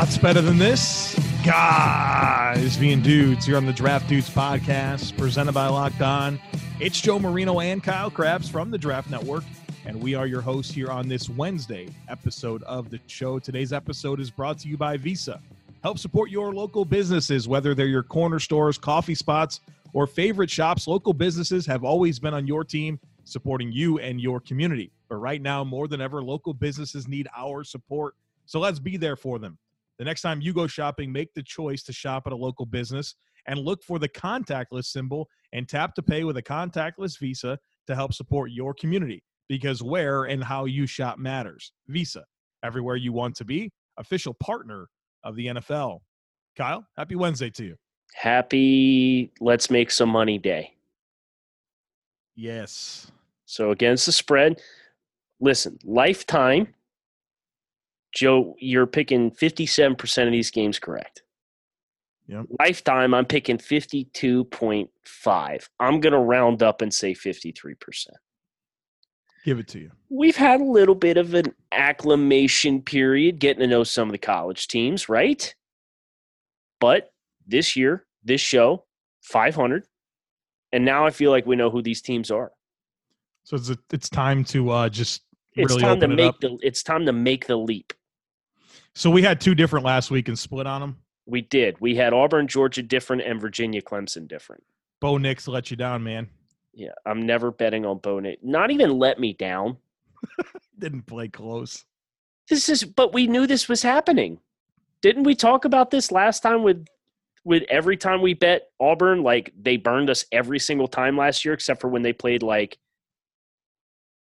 What's better than this? Guys being dudes here on the Draft Dudes podcast, presented by Locked On. It's Joe Marino and Kyle Crabbs from the Draft Network, and we are your hosts here on this Wednesday episode of the show. Today's episode is brought to you by Visa. Help support your local businesses, whether they're your corner stores, coffee spots, or favorite shops. Local businesses have always been on your team, supporting you and your community. But right now, more than ever, local businesses need our support. So let's be there for them. The next time you go shopping, make the choice to shop at a local business and look for the contactless symbol and tap to pay with a contactless Visa to help support your community because where and how you shop matters. Visa, everywhere you want to be, official partner of the NFL. Kyle, happy Wednesday to you. Happy Let's Make Some Money Day. Yes. So against the spread, listen, lifetime Joe, you're picking 57% of these games correct. Yep. Lifetime, I'm picking 52.5. I'm going to round up and say 53%. Give it to you. We've had a little bit of an acclimation period, getting to know some of the college teams, right? But this year, this show, 500. And now I feel like we know who these teams are. So it's, a, it's time to uh, just it's really time to make the it's time to make the leap. So we had two different last week and split on them. We did. We had Auburn, Georgia different, and Virginia, Clemson different. Bo Nix let you down, man. Yeah, I'm never betting on Bo Nix. Not even let me down. Didn't play close. This is, but we knew this was happening. Didn't we talk about this last time with with every time we bet Auburn? Like they burned us every single time last year, except for when they played like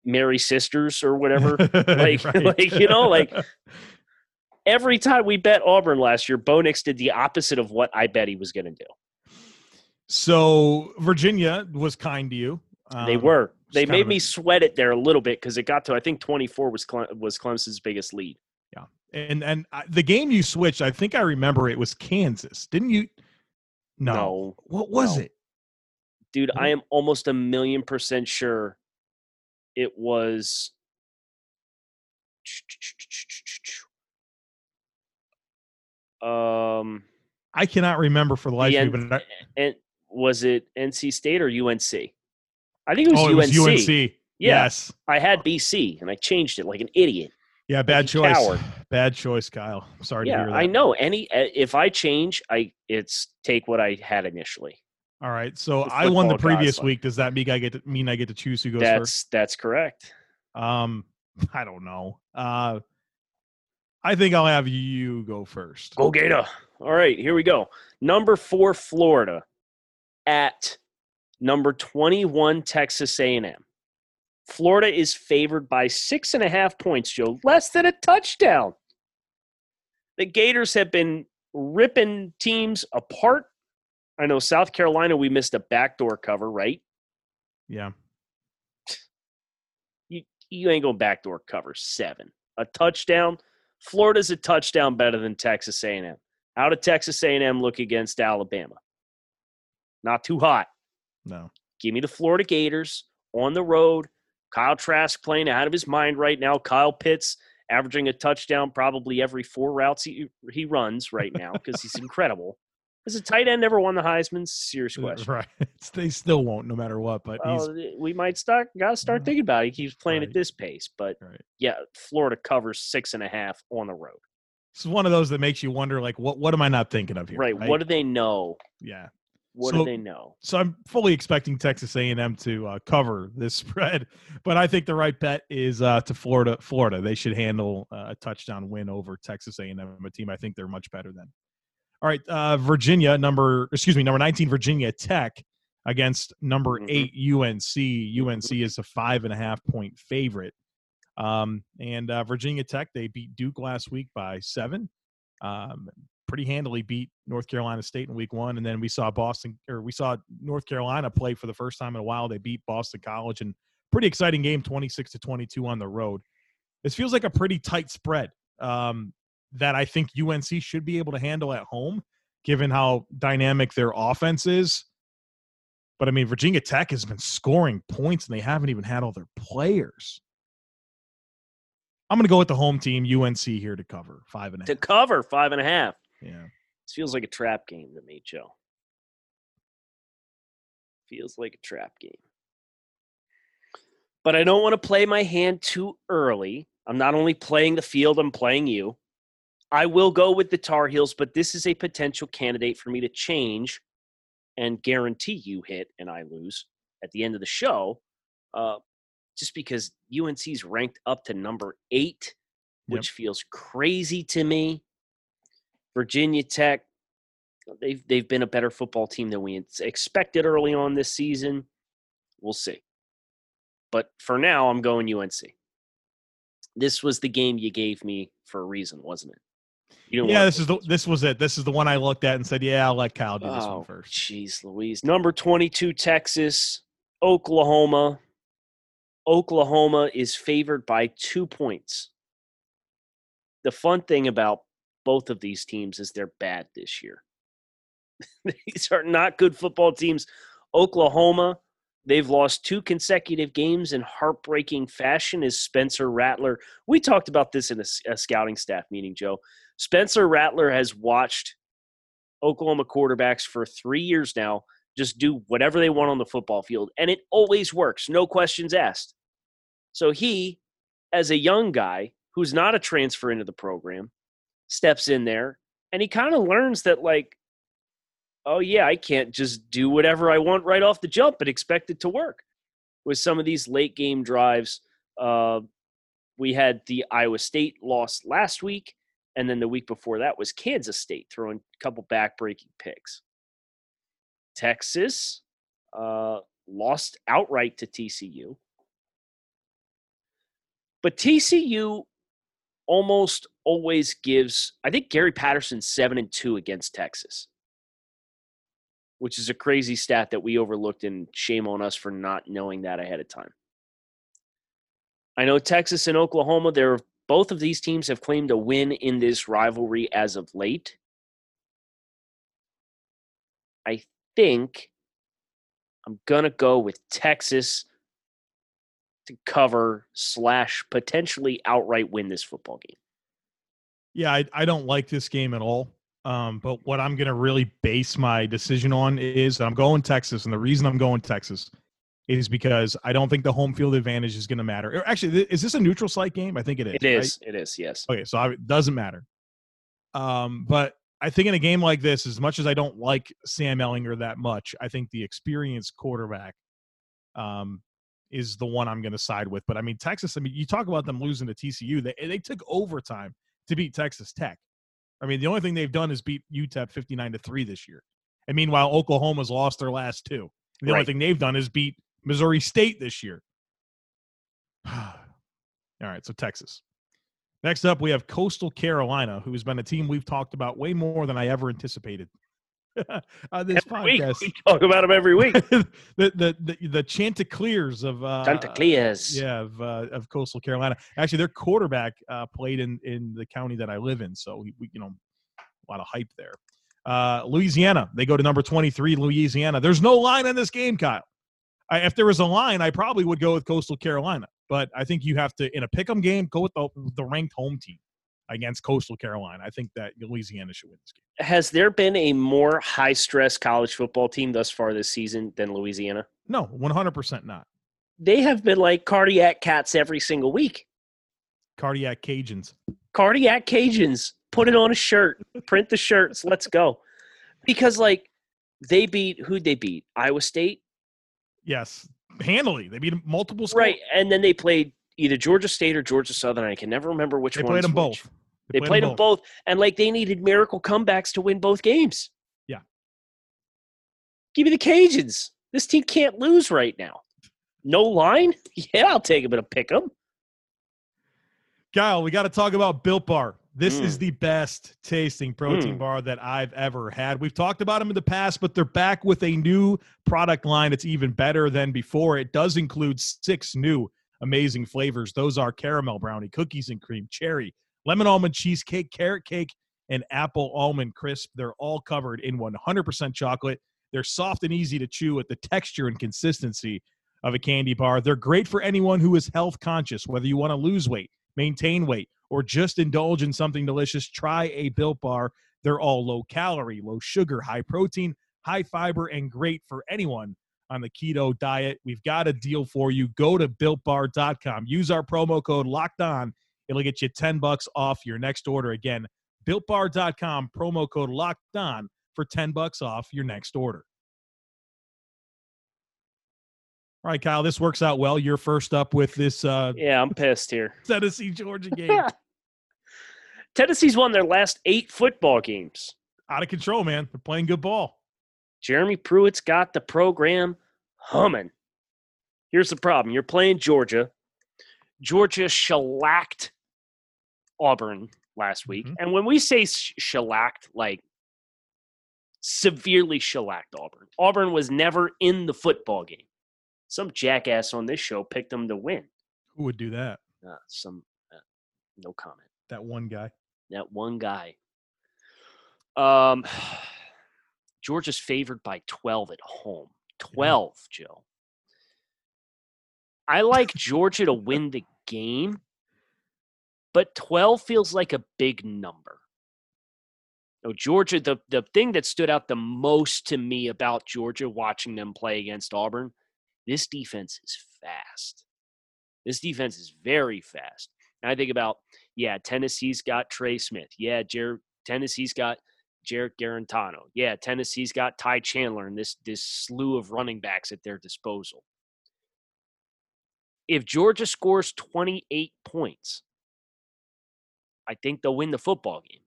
Mary Sisters or whatever. like, Right. like you know, like every time we bet Auburn last year, Bo Nix did the opposite of what I bet he was going to do. so Virginia was kind to you. They Um, were. They made a- me sweat it there a little bit because it got to I think 24 was Cle- was Clemson's biggest lead. Yeah, and and I, the game you switched. I think I remember it was Kansas. Didn't you? No. No, What was No. it? dude, I am almost a million percent sure it was. Um, I cannot remember for the life of me. But I, and was it NC State or UNC? I think it was oh, UNC. it was UNC. Yeah. Yes. I had BC and I changed it like an idiot. Yeah. Bad a choice. coward. Bad choice, Kyle. I'm sorry to yeah, hear that. I know. Any eh, if I change, I it's take what I had initially. All right. So I won the previous like- week. Does that mean I get to, mean I get to choose who goes That's first? that's correct. Um, I don't know. Uh, I think I'll have you go first. Go Gator. All right, here we go. Number four, Florida, at number twenty-one, Texas A&M. Florida is favored by six and a half points, Joe, less than a touchdown. The Gators have been ripping teams apart. I know South Carolina, we missed a backdoor cover, right? Yeah. You you ain't going backdoor cover seven. A touchdown. Florida's a touchdown better than Texas A&M. How did Texas A&M look against Alabama? Not too hot. No. Give me the Florida Gators on the road. Kyle Trask playing out of his mind right now. Kyle Pitts averaging a touchdown probably every four routes he he runs right now because he's incredible. Has a tight end ever won the Heisman? Serious question. Right. They still won't, no matter what. But Well, we might start got to start thinking about it. He keeps playing Right. at this pace, but right. yeah, Florida covers six and a half on the road. It's one of those that makes you wonder, like, what what am I not thinking of here? Right. What do they know? yeah. What So- do they know? So I'm fully expecting Texas A&M to uh, cover this spread, but I think the right bet is uh, to Florida. Florida, they should handle uh, a touchdown win over Texas A&M, a team I think they're much better than. All right, uh, Virginia number excuse me number 19 Virginia Tech against number Mhm. eight UNC. UNC is a five and a half point favorite, um, and uh, Virginia Tech they beat Duke last week by seven. Um, pretty handily beat North Carolina State in week one. And then we saw Boston or we saw North Carolina play for the first time in a while. They beat Boston College and pretty exciting game, 26 to 22 on the road. This feels like a pretty tight spread um, that I think UNC should be able to handle at home, given how dynamic their offense is. But I mean, Virginia Tech has been scoring points and they haven't even had all their players. I'm going to go with the home team, UNC, here to cover five and a To half. cover five and a half. Yeah. This feels like a trap game to me, Joe. Feels like a trap game. But I don't want to play my hand too early. I'm not only playing the field, I'm playing you. I will go with the Tar Heels, but this is a potential candidate for me to change and guarantee you hit and I lose at the end of the show. Uh, just because UNC's ranked up to number eight, Yep. which feels crazy to me. Virginia Tech, they've they've been a better football team than we expected early on this season. We'll see. But for now, I'm going UNC. This was the game you gave me for a reason, wasn't it? Yeah, this is the this was it. This is the one I looked at and said, "Yeah, I'll let Kyle do this Oh, one first. Jeez, Louise. Number 22, Texas, Oklahoma. Oklahoma is favored by two points. The fun thing about both of these teams is they're bad this year. these are not good football teams. Oklahoma, they've lost two consecutive games in heartbreaking fashion. Is Spencer Rattler? We talked about this in a scouting staff meeting, Joe. Spencer Rattler has watched Oklahoma quarterbacks for three years now just do whatever they want on the football field, and it always works, no questions asked. So he, as a young guy who's not a transfer into the program, steps in there and he kind of learns that, like, oh, yeah, I can't just do whatever I want right off the jump and expect it to work. With some of these late game drives, uh, we had the Iowa State loss last week, and then the week before that was Kansas State throwing a couple back-breaking picks. Texas uh, lost outright to TCU, but TCU almost always gives. I think Gary Patterson seven and two against Texas, which is a crazy stat that we overlooked, and shame on us for not knowing that ahead of time. I know Texas and Oklahoma. They're both of these teams have claimed a win in this rivalry as of late. I think I'm gonna go with Texas to cover slash potentially outright win this football game. Yeah, I, I don't like this game at all. Um, but what I'm going to really base my decision on is I'm going Texas, and the reason I'm going Texas is because I don't think the home field advantage is going to matter. Actually, is this a neutral site game? I think it is. It right? is. It is. Yes. Okay, so I, it doesn't matter. Um, but I think in a game like this, as much as I don't like Sam Ehlinger that much, I think the experienced quarterback um, is the one I'm going to side with. But I mean, Texas. I mean, you talk about them losing to TCU. They they took overtime to beat Texas Tech. I mean, the only thing they've done is beat UTEP 59 to three this year. And meanwhile, Oklahoma's lost their last two. The only thing they've done is beat Missouri State this year. All right, so Texas. Next up, we have Coastal Carolina, who has been a team we've talked about way more than I ever anticipated on this Every week. podcast. We talk about them every week. the, the the the Chanticleers of uh, Chanticleers. yeah, of, uh, of Coastal Carolina. Actually, their quarterback uh, played in in the county that I live in, so we, we you know a lot of hype there. Uh, Louisiana, they go to number twenty three. Louisiana. There's no line in this game, Kyle. I, if there was a line, I probably would go with Coastal Carolina, but I think you have to in a pick'em game go with the, the ranked home team against Coastal Carolina. I think that Louisiana should win this game. Has there been a more high stress college football team thus far this season than Louisiana? No, one hundred percent not. They have been like cardiac cats every single week. Cardiac Cajuns. Cardiac Cajuns. Put it on a shirt. Print the shirts. Let's go. Because like they beat who'd they beat? Iowa State? Yes, handily. They beat multiple scores. Right. And then they played either Georgia State or Georgia Southern. I can never remember which one. They played them both. They, played, them both. And like they needed miracle comebacks to win both games. Yeah. Give me the Cajuns. This team can't lose right now. No line? Yeah, I'll take them and pick them. Kyle, we got to talk about Built Bar. This Mm. is the best tasting protein Mm. bar that I've ever had. We've talked about them in the past, but they're back with a new product line that's even better than before. It does include six new amazing flavors. Those are caramel brownie, cookies and cream, cherry, lemon almond cheesecake, carrot cake, and apple almond crisp. They're all covered in 100% chocolate. They're soft and easy to chew with the texture and consistency of a candy bar. They're great for anyone who is health conscious, whether you want to lose weight, maintain weight, or just indulge in something delicious, try a Built Bar. They're all low calorie, low sugar, high protein, high fiber, and great for anyone on the keto diet. We've got a deal for you. Go to builtbar.com. Use our promo code locked on. It'll get you 10 bucks off your next order. Again, builtbar.com, promo code locked on for 10 bucks off your next order. All right, Kyle, this works out well. You're first up with this uh, Yeah, I'm pissed here. Tennessee Georgia game. Tennessee's won their last eight football games. Out of control, man. They're playing good ball. Jeremy Pruitt's got the program humming. Here's the problem you're playing Georgia. Georgia shellacked Auburn last week. Mhm. And when we say sh- shellacked, like severely shellacked Auburn, Auburn was never in the football game. Some jackass on this show picked them to win. Who would do that? Uh, some, uh, no comment. That one guy. That one guy. Um, Georgia's favored by 12 at home. 12, Joe. I like Georgia to win the game, but 12 feels like a big number. No, Georgia, the, the thing that stood out the most to me about Georgia watching them play against Auburn, this defense is fast. This defense is very fast. And I think about, yeah, Tennessee's got Trey Smith. Yeah, Jer- Tennessee's got Jarrett Guarantano. Yeah, Tennessee's got Ty Chandler and this this slew of running backs at their disposal. If Georgia scores 28 points, I think they'll win the football game.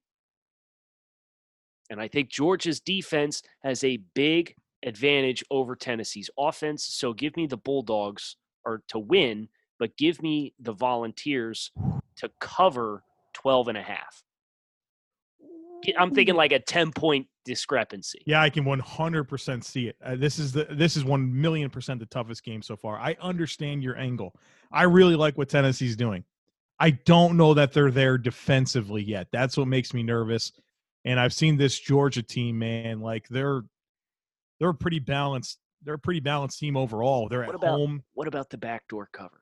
And I think Georgia's defense has a big advantage over Tennessee's offense. So give me the Bulldogs or to win, but give me the Volunteers to cover 12 and a half. I'm thinking like a 10 point discrepancy. Yeah, I can 100% see it. Uh, this is the this is 1 million percent the toughest game so far. I understand your angle. I really like what Tennessee's doing. I don't know that they're there defensively yet. That's what makes me nervous. And I've seen this Georgia team, man, like they're they're a pretty balanced. They're a pretty balanced team overall. They're What at about- home. What about the backdoor cover?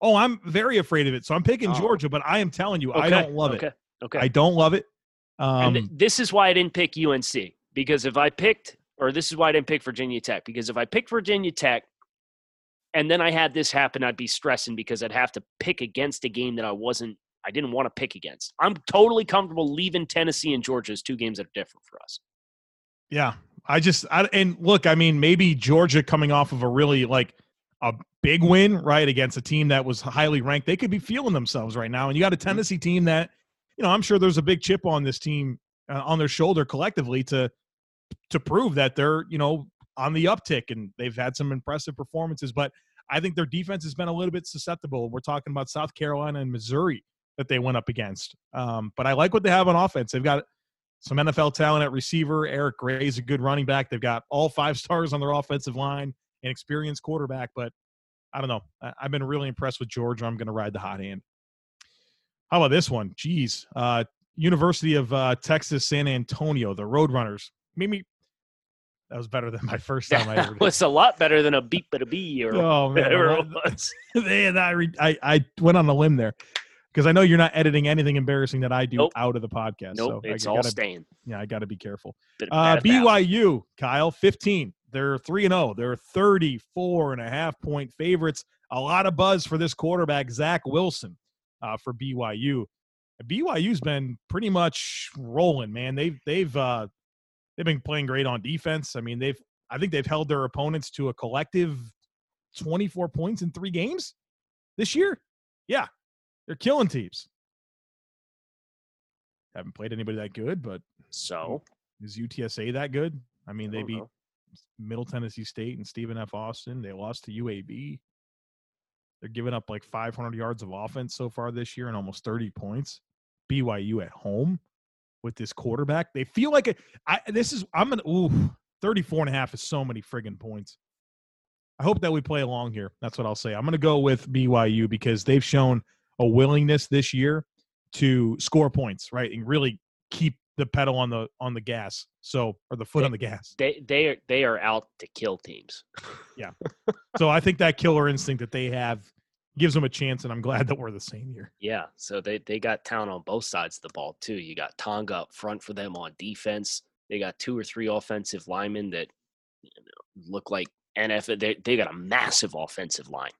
Oh, I'm very afraid of it. So I'm picking Oh. Georgia, but I am telling you, I don't love okay, it. Okay. I don't love it. Um, th- this is why I didn't pick UNC because if I picked, or this is why I didn't pick Virginia Tech because if I picked Virginia Tech and then I had this happen, I'd be stressing because I'd have to pick against a game that I wasn't, I didn't want to pick against. I'm totally comfortable leaving Tennessee and Georgia as two games that are different for us. Yeah, I just I, and look, I mean, maybe Georgia coming off of a really like a big win, right, against a team that was highly ranked, they could be feeling themselves right now. And you got a Tennessee team that, you know, I'm sure there's a big chip on this team uh, on their shoulder collectively to to prove that they're you know on the uptick and they've had some impressive performances. But I think their defense has been a little bit susceptible. We're talking about South Carolina and Missouri that they went up against. Um, but I like what they have on offense. They've got some NFL talent at receiver. Eric Gray's a good running back. They've got all five stars on their offensive line, an experienced quarterback. But I don't know. I, I've been really impressed with Georgia. I'm going to ride the hot hand. How about this one? Jeez. Uh, University of uh, Texas San Antonio, the Roadrunners. Maybe that was better than my first time I ever did. was a lot better than a beep but a bee or Oh man, whatever I- it was. and I, re- I I went on a limb there because I know you're not editing anything embarrassing that I do Nope. out of the podcast. Nope, so I it's all gotta, staying. yeah, I got to be careful. Uh. BYU, Kyle, 15. They're 3 and 0. They're 34 and a half point favorites. A lot of buzz for this quarterback, Zach Wilson, uh, for BYU. BYU's been pretty much rolling, man. They've they've uh, they've been playing great on defense. I mean, they've I think they've held their opponents to a collective 24 points in three games this year. Yeah, they're killing teams. Haven't played anybody that good, but So is UTSA that good? I mean, I they beat know. Middle Tennessee State and Stephen F. Austin. They lost to UAB. They're giving up like 500 yards of offense so far this year and almost 30 points. BYU at home with this quarterback. They feel like a, I, this is, I'm going to, ooh, 34 and a half is so many friggin' points. I hope that we play along here. That's what I'll say. I'm going to go with BYU because they've shown a willingness this year to score points, right? And really keep the pedal on the on the gas. So or the foot on the gas. they they are they are out to kill teams. Yeah. So I think that killer instinct that they have, gives them a chance, and I'm glad that we're the same here. Yeah, so they they got talent on both sides of the ball too. You got Tonga up front for them on defense. They got two or three offensive linemen that you know, look like NFL. They they got a massive offensive line.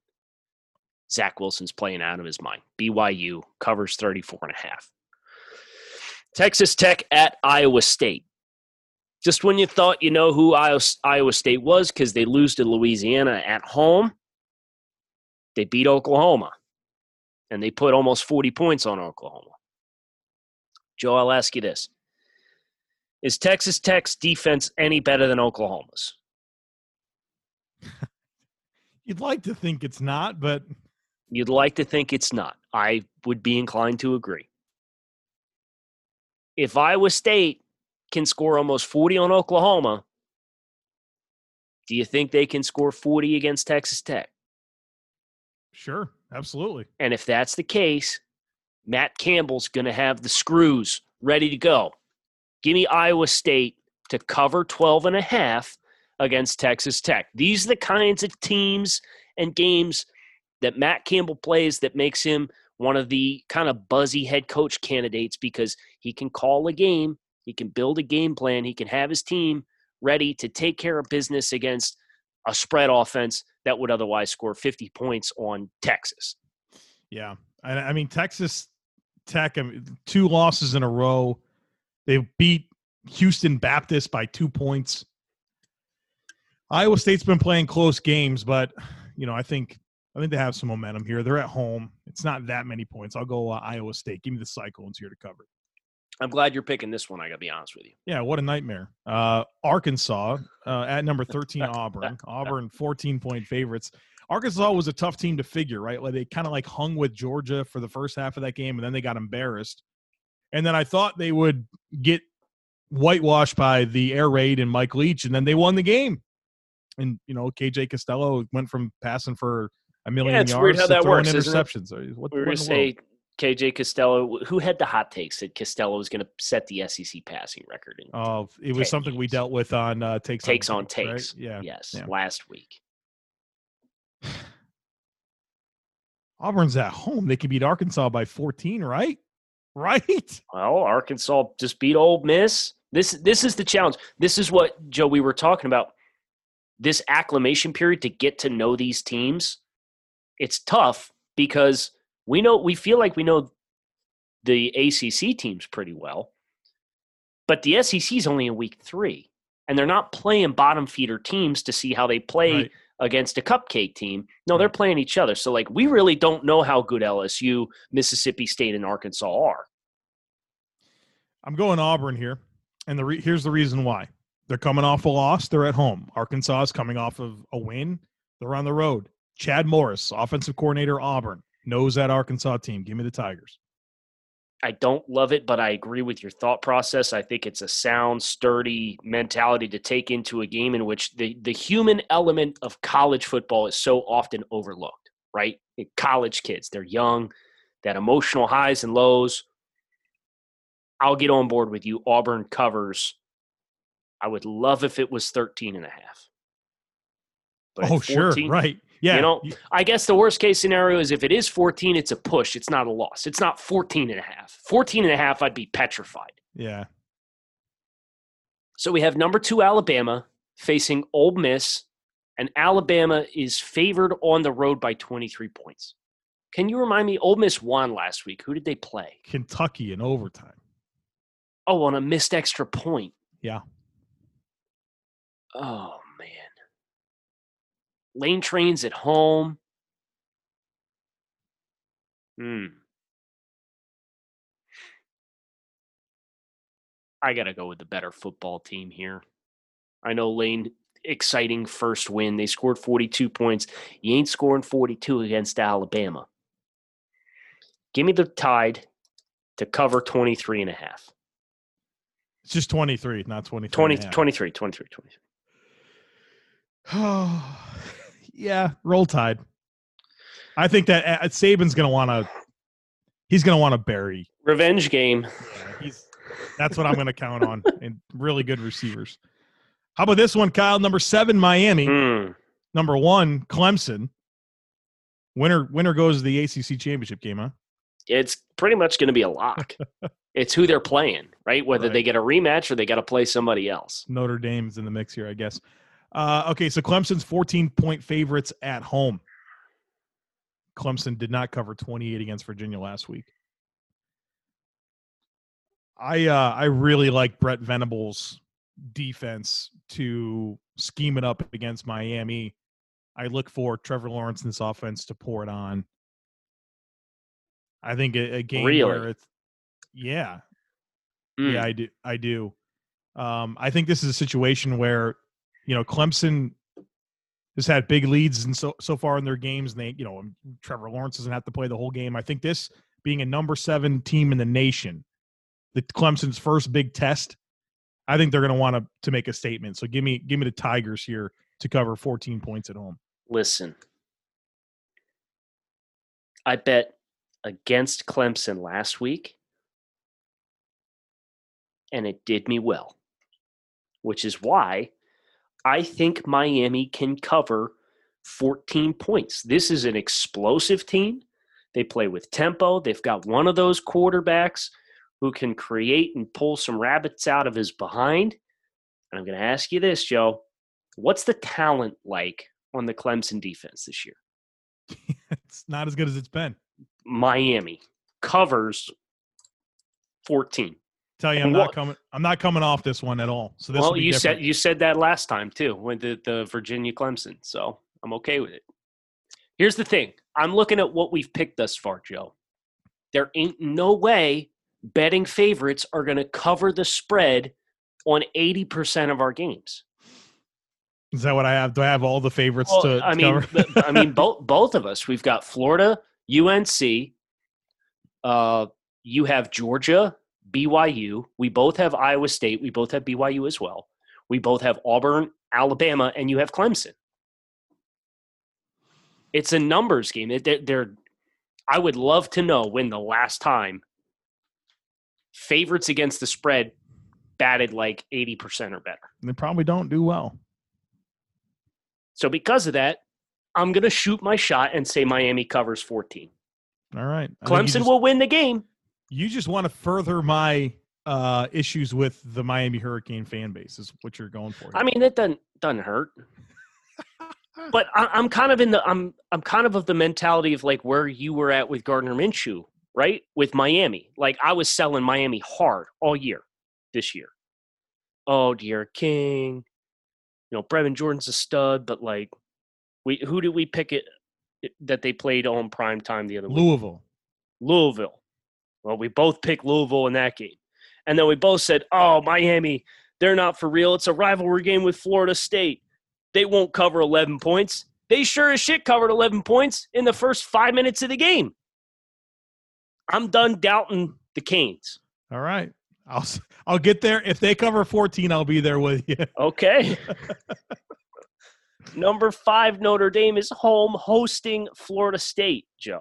Zach Wilson's playing out of his mind. BYU covers 34 and a half. Texas Tech at Iowa State. Just when you thought you know who Iowa State was because they lose to Louisiana at home, they beat Oklahoma and they put almost 40 points on Oklahoma. Joe, I'll ask you this Is Texas Tech's defense any better than Oklahoma's? You'd like to think it's not, but. You'd like to think it's not. I would be inclined to agree. If Iowa State can score almost 40 on Oklahoma, do you think they can score 40 against Texas Tech? Sure, absolutely. And if that's the case, Matt Campbell's going to have the screws ready to go. Give me Iowa State to cover 12 and a half against Texas Tech. These are the kinds of teams and games that Matt Campbell plays that makes him one of the kind of buzzy head coach candidates because he can call a game, he can build a game plan, he can have his team ready to take care of business against a spread offense that would otherwise score 50 points on Texas. Yeah. I, I mean, Texas Tech, I mean, two losses in a row. They beat Houston Baptist by two points. Iowa State's been playing close games, but you know, I think I think they have some momentum here. They're at home. It's not that many points. I'll go uh, Iowa State. Give me the Cyclones here to cover. I'm glad you're picking this one. I got to be honest with you. Yeah, what a nightmare. Uh, Arkansas uh, at number 13, Auburn. Auburn 14 point favorites. Arkansas was a tough team to figure, right? Like they kind of like hung with Georgia for the first half of that game, and then they got embarrassed. And then I thought they would get whitewashed by the air raid and Mike Leach, and then they won the game. And you know, KJ Costello went from passing for a million yeah, it's yards weird how that works, interceptions. What, we are going to say KJ Costello, who had the hot take, said Costello was going to set the SEC passing record. In oh, it was something we dealt with on uh, takes takes on, on takes. Right? Yeah. Yes, yeah. last week. Auburn's at home. They could beat Arkansas by 14, right? Right. Well, Arkansas just beat Ole Miss. This this is the challenge. This is what Joe we were talking about. This acclimation period to get to know these teams. It's tough because we know we feel like we know the ACC teams pretty well, but the SEC is only in week three, and they're not playing bottom feeder teams to see how they play right. against a cupcake team. No, they're playing each other. So like we really don't know how good LSU, Mississippi State, and Arkansas are. I'm going Auburn here, and the re- here's the reason why. They're coming off a loss. They're at home. Arkansas is coming off of a win. They're on the road. Chad Morris, offensive coordinator, Auburn knows that Arkansas team. Give me the Tigers. I don't love it, but I agree with your thought process. I think it's a sound, sturdy mentality to take into a game in which the, the human element of college football is so often overlooked, right? College kids, they're young, that emotional highs and lows. I'll get on board with you. Auburn covers. I would love if it was 13 and a half. But oh, 14, sure. Right. Yeah. You know, I guess the worst case scenario is if it is 14, it's a push. It's not a loss. It's not 14 and a half. 14 and a half, I'd be petrified. Yeah. So we have number two, Alabama, facing Ole Miss, and Alabama is favored on the road by 23 points. Can you remind me? Ole Miss won last week. Who did they play? Kentucky in overtime. Oh, on a missed extra point. Yeah. Oh, Lane trains at home. Hmm. I got to go with the better football team here. I know Lane, exciting first win. They scored 42 points. You ain't scoring 42 against Alabama. Give me the tide to cover 23 and a half. It's just 23, not 23. 20, 23, 23, 23. Oh, yeah, roll tide. I think that uh, Saban's going to want to. He's going to want to bury revenge game. Yeah, that's what I'm going to count on, and really good receivers. How about this one, Kyle? Number seven, Miami. Mm. Number one, Clemson. Winner winner goes to the ACC championship game, huh? It's pretty much going to be a lock. it's who they're playing, right? Whether Right. they get a rematch or they got to play somebody else. Notre Dame's in the mix here, I guess. Uh, okay, so Clemson's 14 point favorites at home. Clemson did not cover 28 against Virginia last week. I uh, I really like Brent Venables' defense to scheme it up against Miami. I look for Trevor Lawrence in this offense to pour it on. I think a, a game Really? where it's yeah, Mm. yeah, I do. I do. Um, I think this is a situation where, you know, Clemson has had big leads and so so far in their games, and they, you know, um, Trevor Lawrence doesn't have to play the whole game. I think this being a number seven team in the nation, the Clemson's first big test, I think they're going to want to to make a statement. So give me give me the Tigers here to cover 14 points at home. Listen, I bet against Clemson last week, and it did me well, which is why I think Miami can cover 14 points. This is an explosive team. They play with tempo. They've got one of those quarterbacks who can create and pull some rabbits out of his behind. And I'm going to ask you this, Joe. What's the talent like on the Clemson defense this year? it's not as good as it's been. Miami covers 14. Tell you, I'm Well- not coming. I'm not coming off this one at all. So this well, you different. said you said that last time too, when the, the Virginia Clemson. So I'm okay with it. Here's the thing: I'm looking at what we've picked thus far, Joe. There ain't no way betting favorites are going to cover the spread on 80% of our games. Is that what I have? Do I have all the favorites Well, to? I mean, cover? I mean, both both of us. We've got Florida, UNC. Uh, you have Georgia, BYU. We both have Iowa State. We both have BYU as well. We both have Auburn, Alabama, and you have Clemson. It's a numbers game. They're, they're I would love to know when the last time favorites against the spread batted like 80% or better. they probably don't do well. So because of that, I'm going to shoot my shot and say Miami covers 14. All right. I Clemson just- will win the game. You just want to further my uh, issues with the Miami Hurricane fan base. Is what you're going for? I mean, it doesn't doesn't hurt. But I, I'm kind of in the I'm I'm kind of of the mentality of like where you were at with Gardner Minshew, right? With Miami, like I was selling Miami hard all year this year. Oh, D'Eriq King, you know Brevin Jordan's a stud, but like, we who did we pick it that they played on prime time the other week? Louisville. Louisville. Well, we both picked Louisville in that game. And then we both said, oh, Miami, they're not for real. It's a rivalry game with Florida State. They won't cover 11 points. They sure as shit covered 11 points in the first five minutes of the game. I'm done doubting the Canes. All right. I'll I'll get there. If they cover 14, I'll be there with you. Okay. Number five, Notre Dame is home hosting Florida State, Joe.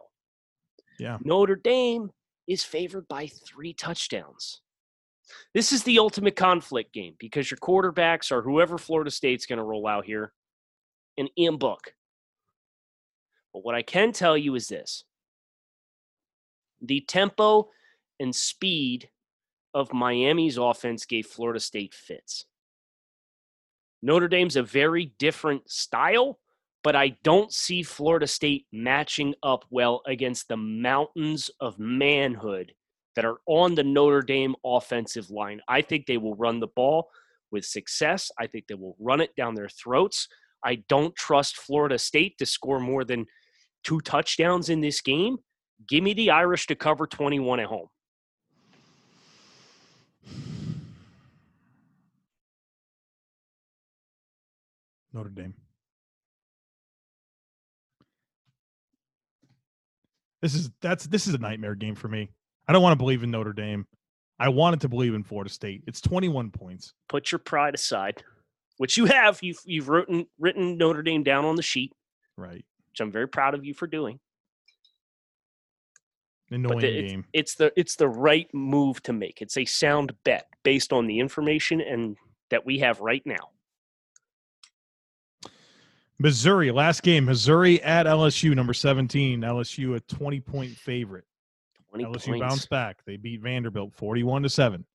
Yeah. Notre Dame is favored by three touchdowns. This is the ultimate conflict game because your quarterbacks are whoever Florida State's going to roll out here and Ian Book. But what I can tell you is this the tempo and speed of Miami's offense gave Florida State fits. Notre Dame's a very different style, but I don't see Florida State matching up well against the mountains of manhood that are on the Notre Dame offensive line. I think they will run the ball with success. I think they will run it down their throats. I don't trust Florida State to score more than two touchdowns in this game. Give me the Irish to cover 21 at home. Notre Dame. This is that's this is a nightmare game for me. I don't want to believe in Notre Dame. I wanted to believe in Florida State. It's 21 points. Put your pride aside, which you have. You've, you've written, written Notre Dame down on the sheet, Right. which I'm very proud of you for doing. Annoying the- it's, game. it's the it's the right move to make. It's a sound bet based on the information and that we have right now. Missouri, last game, Missouri at LSU, number 17. LSU a 20 point favorite. 20 LSU points. bounced back. They beat Vanderbilt 41 to 7.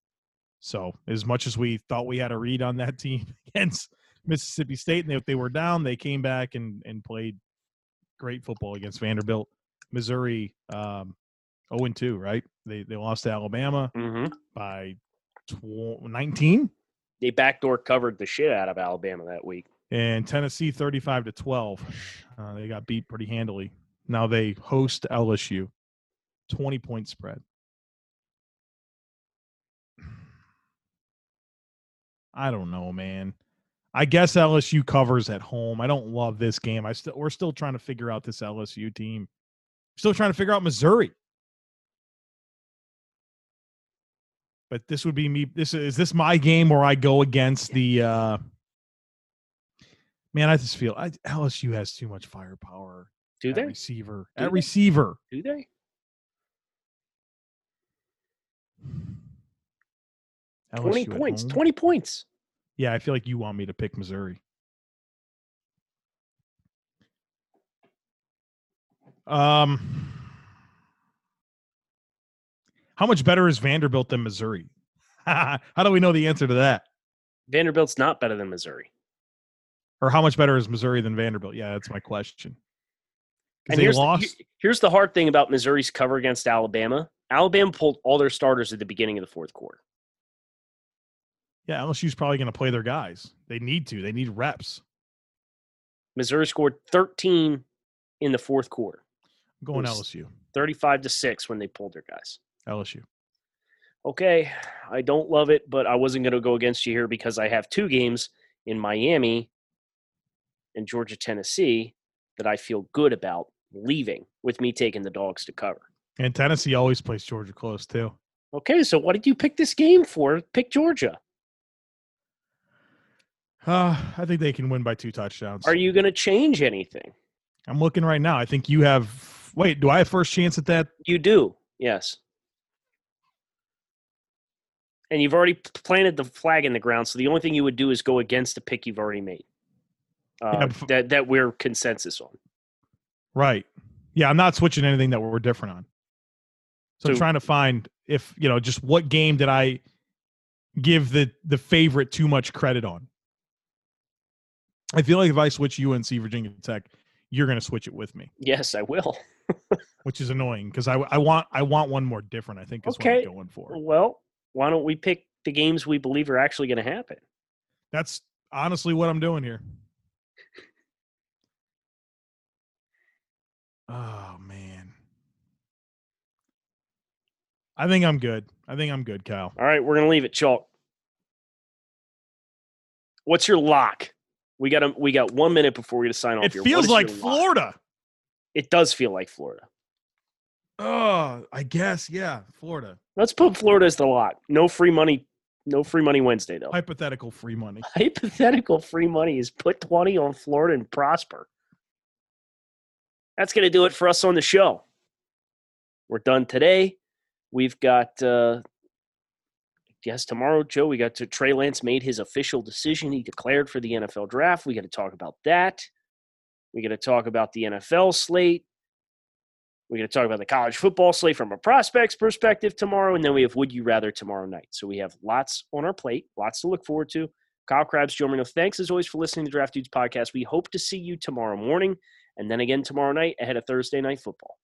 So, as much as we thought we had a read on that team against Mississippi State, and if they were down, they came back and, and played great football against Vanderbilt. Missouri, um, 0 2, right? They, they lost to Alabama hmm by tw- 19. They backdoor covered the shit out of Alabama that week. And Tennessee 35 to 12. Uh, they got beat pretty handily. Now they host LSU, 20 point spread. I don't know, man. I guess LSU covers at home. I don't love this game. I still we're still trying to figure out this LSU team. Still trying to figure out Missouri. But this would be me. This is this my game where I go against the uh Man, I just feel I, LSU has too much firepower. Do at they? receiver? Do at they? receiver. Do they? Twenty LSU at points. home. Twenty points. Yeah, I feel like you want me to pick Missouri. Um, how much better is Vanderbilt than Missouri? how do we know the answer to that? Vanderbilt's not better than Missouri. Or how much better is Missouri than Vanderbilt? Yeah, that's my question. And here's the, lost. he- here's the hard thing about Missouri's cover against Alabama. Alabama pulled all their starters at the beginning of the fourth quarter. yeah, LSU's probably going to play their guys. They need to. They need reps. Missouri scored 13 in the fourth quarter, I'm going LSU. 35 to 6 when they pulled their guys. LSU. Okay, I don't love it, but I wasn't going to go against you here because I have two games in Miami and Georgia, Tennessee that I feel good about leaving with me taking the dogs to cover. And Tennessee always plays Georgia close too. Okay, so what did you pick this game for? Pick Georgia. Uh, I think they can win by two touchdowns. Are you going to change anything? I'm looking right now. I think you have. Wait, do I have first chance at that? You do, yes. And you've already planted the flag in the ground, so the only thing you would do is go against the pick you've already made. Uh, Yeah, bef- that that we're consensus on. Right. Yeah, I'm not switching anything that we're different on. So, I'm So- trying to find if you know just what game did I give the the favorite too much credit on. I feel like if I switch UNC Virginia Tech, you're going to switch it with me, Yes, I will. which is annoying because I I want I want one more different. I think is Okay. what I'm going for. Well, why don't we pick the games we believe are actually going to happen? That's honestly what I'm doing here. Oh man. I think I'm good. I think I'm good, Kyle. All right, we're going to leave it chalk. What's your lock? We got a, we got one minute before we to sign off. It here. Feels like your lock? Florida. It does feel like Florida. Oh, I guess, yeah, Florida. Let's put Florida as the lock. No free money. No free money Wednesday though. Hypothetical free money. Hypothetical free money is put twenty on Florida and prosper. That's going to do it for us on the show. We're done today. We've got, uh, yes, tomorrow, Joe, we got to Trey Lance made his official decision. He declared for the NFL draft. We got to talk about that. We got to talk about the NFL slate. We're going to talk about the college football slate from a prospects perspective tomorrow. And then we have Would You Rather tomorrow night. So we have lots on our plate, lots to look forward to. Kyle Crabbs, Joe Marino, thanks as always for listening to the Draft Dudes podcast. We hope to see you tomorrow morning and then again tomorrow night ahead of Thursday night football.